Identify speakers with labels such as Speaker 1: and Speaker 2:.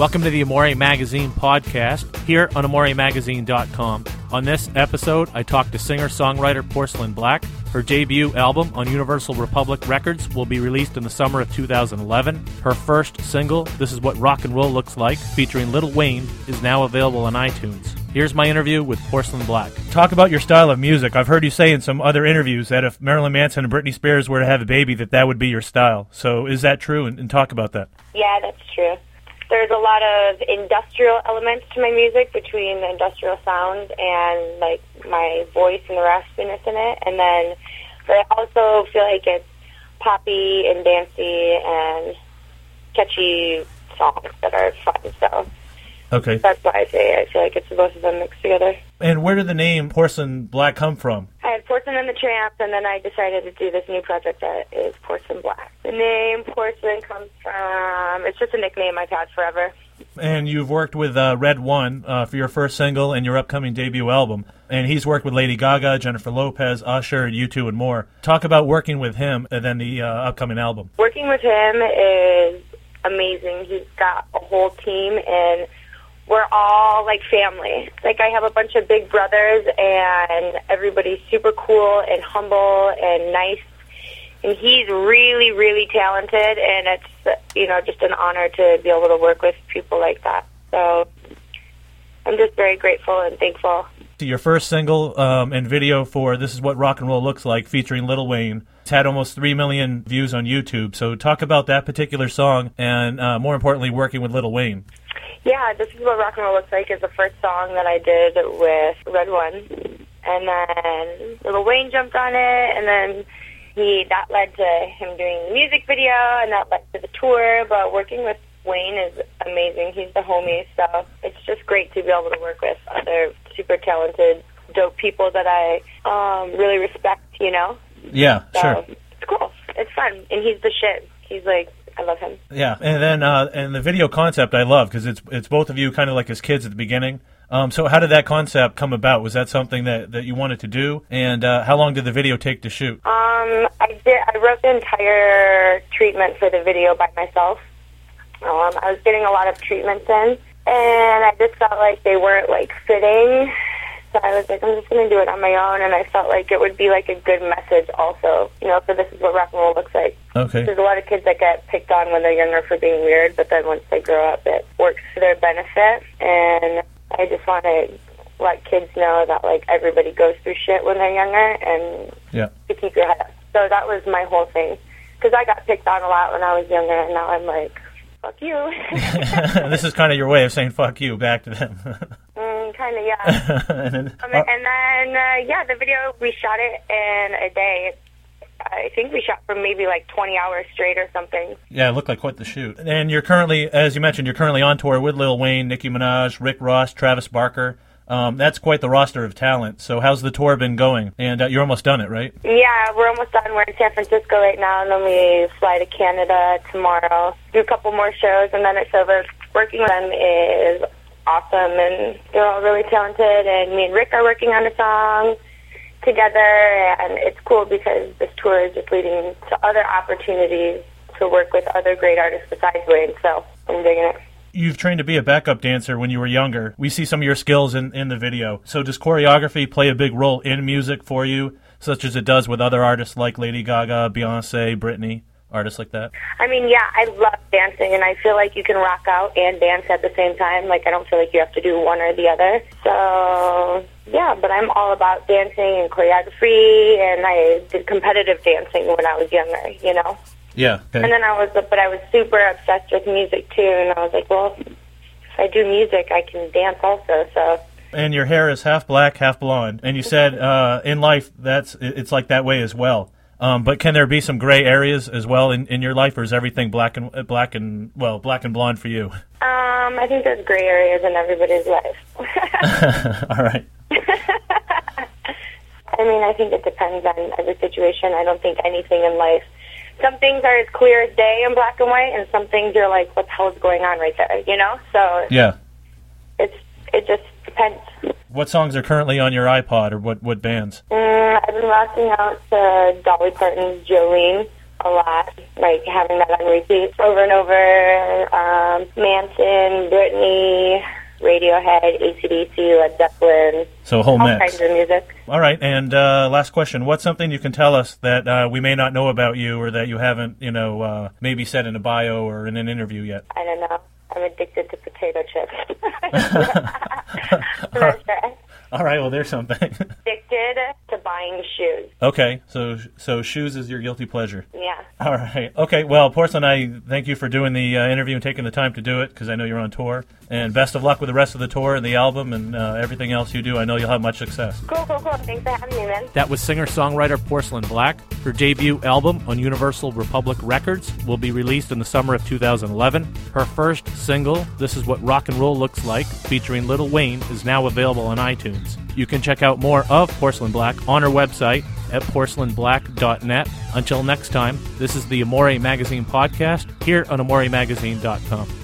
Speaker 1: Welcome to the Amore Magazine podcast here on AmoreMagazine.com. On this episode, I talked to singer songwriter Porcelain Black. Her debut album on Universal Republic Records will be released in the summer of 2011. Her first single, This Is What Rock and Roll Looks Like, featuring Lil Wayne, is now available on iTunes. Here's my interview with Porcelain Black. Talk about your style of music. I've heard you say in some other interviews that if Marilyn Manson and Britney Spears were to have a baby, that that would be your style. So is that true? And, and talk about that.
Speaker 2: Yeah, that's true. There's a lot of industrial elements to my music between the industrial sound and like my voice and the raspiness in it, and then but I also feel like it's poppy and dancey and catchy songs that are fun. So
Speaker 1: Okay.
Speaker 2: that's why I say I feel like it's both of them mixed together.
Speaker 1: And where did the name Porcelain Black come from?
Speaker 2: I had Porcelain and the Tramp, and then I decided to do this new project that is Porcelain Black. The name Porcelain comes it's just a nickname I've had forever.
Speaker 1: And you've worked with uh, RedOne uh, for your first single and your upcoming debut album. And he's worked with Lady Gaga, Jennifer Lopez, Usher, U2, and more. Talk about working with him and then the uh, upcoming album.
Speaker 2: Working with him is amazing. He's got a whole team, and we're all like family. Like I have a bunch of big brothers, and everybody's super cool and humble and nice. And he's really, really talented, and it's you know just an honor to be able to work with people like that. So I'm just very grateful and thankful.
Speaker 1: Your first single um, and video for This Is What Rock and Roll Looks Like featuring Lil Wayne. It's had almost 3 million views on YouTube. So talk about that particular song and, uh, more importantly, working with Lil Wayne.
Speaker 2: Yeah, this is what rock and roll looks like. Is the first song that I did with RedOne, and then Lil Wayne jumped on it, and then he that led to him doing the music video, and that led to the tour. But working with Wayne is amazing. He's the homie, so it's just great to be able to work with other super talented, dope people that I um, really respect. You know,
Speaker 1: Yeah,
Speaker 2: so
Speaker 1: sure.
Speaker 2: it's cool. It's fun, and he's the shit. He's like, I love him.
Speaker 1: Yeah, and then uh, and the video concept I love because it's it's both of you kind of like as kids at the beginning. Um, so how did that concept come about? Was that something that, that you wanted to do? And uh, how long did the video take to shoot?
Speaker 2: Um, I did. I wrote the entire treatment for the video by myself. Um, I was getting a lot of treatments in, and I just felt like they weren't like fitting. So I was like, I'm just going to do it on my own, and I felt like it would be like a good message also, you know, for this is what rock and roll looks like.
Speaker 1: Okay.
Speaker 2: There's a lot of kids that get picked on when they're younger for being weird, but then once they grow up, it works for their benefit. And I just want to let kids know that like everybody goes through shit when they're younger, and
Speaker 1: Yeah.
Speaker 2: Keep your head up. So that was my whole thing. Because I got picked on a lot when I was younger, and now I'm like, fuck you.
Speaker 1: this is kind of your way of saying "fuck you" back to them.
Speaker 2: mm, kind of, yeah.
Speaker 1: and then,
Speaker 2: Um, and then, uh, yeah, the video, we shot it in a day. I think we shot for maybe like 20 hours straight or something.
Speaker 1: yeah, it looked like quite the shoot. And you're currently, as you mentioned, you're currently on tour with Lil Wayne, Nicki Minaj, Rick Ross, Travis Barker. Um, that's quite the roster of talent. So how's the tour been going? And uh, you're almost done it, right?
Speaker 2: Yeah, we're almost done. We're in San Francisco right now, and then we fly to Canada tomorrow. Do a couple more shows, and then it's over. Working with them is awesome, and they're all really talented. And me and Rick are working on a song together, and it's cool because this tour is just leading to other opportunities to work with other great artists besides Wayne. So I'm digging it.
Speaker 1: You've trained to be a backup dancer when you were younger. We see some of your skills in, in the video. So does choreography play a big role in music for you, such as it does with other artists like Lady Gaga, Beyonce, Britney, artists like that?
Speaker 2: I mean, yeah, I love dancing, and I feel like you can rock out and dance at the same time. Like, I don't feel like you have to do one or the other. So, yeah, but I'm all about dancing and choreography, and I did competitive dancing when I was younger, you know?
Speaker 1: Yeah.
Speaker 2: And then I was, but I was super obsessed with music, too, and I was like, well, if I do music, I can dance also, so...
Speaker 1: And your hair is half black, half blonde. And you said uh, in life that's it's like that way as well. Um, but can there be some gray areas as well in, in your life, or is everything black and uh, black and well black and blonde for you?
Speaker 2: Um, I think there's gray areas in everybody's life.
Speaker 1: All right.
Speaker 2: I mean, I think it depends on every situation. I don't think anything in life. Some things are as clear as day in black and white, and some things you're like, what the hell is going on right there? You know? So
Speaker 1: Yeah.
Speaker 2: it's it just depends.
Speaker 1: What songs are currently on your iPod, or what what bands?
Speaker 2: Mm, I've been rocking out to Dolly Parton's Jolene. a lot, like having that on repeat over and over. Um, Manson, Britney, Radiohead, ACDC, Led Zeppelin,
Speaker 1: So a whole
Speaker 2: all
Speaker 1: mix.
Speaker 2: kinds of music.
Speaker 1: All right, and uh, last question: What's something you can tell us that uh, we may not know about you, or that you haven't, you know, uh, maybe said in a bio or in an interview yet?
Speaker 2: I don't know. I'm addicted to potato chips. For sure.
Speaker 1: All right, well, there's something.
Speaker 2: Addicted to buying shoes.
Speaker 1: okay, so so shoes is your guilty pleasure.
Speaker 2: Yeah.
Speaker 1: All right. Okay. Well, Porcelain, I thank you for doing the uh, interview and taking the time to do it because I know you're on tour. And best of luck with the rest of the tour and the album and uh, everything else you do. I know you'll have much success.
Speaker 2: Cool, cool, cool. Thanks for having me, man.
Speaker 1: That was singer songwriter Porcelain Black. Her debut album on Universal Republic Records will be released in the summer of 2011. Her first single, This Is What Rock and Roll Looks Like, featuring Lil Wayne, is now available on iTunes. You can check out more of Porcelain Black on her website at porcelainblack.net. Until next time, this is the Amore Magazine podcast here on AmoreMagazine.com.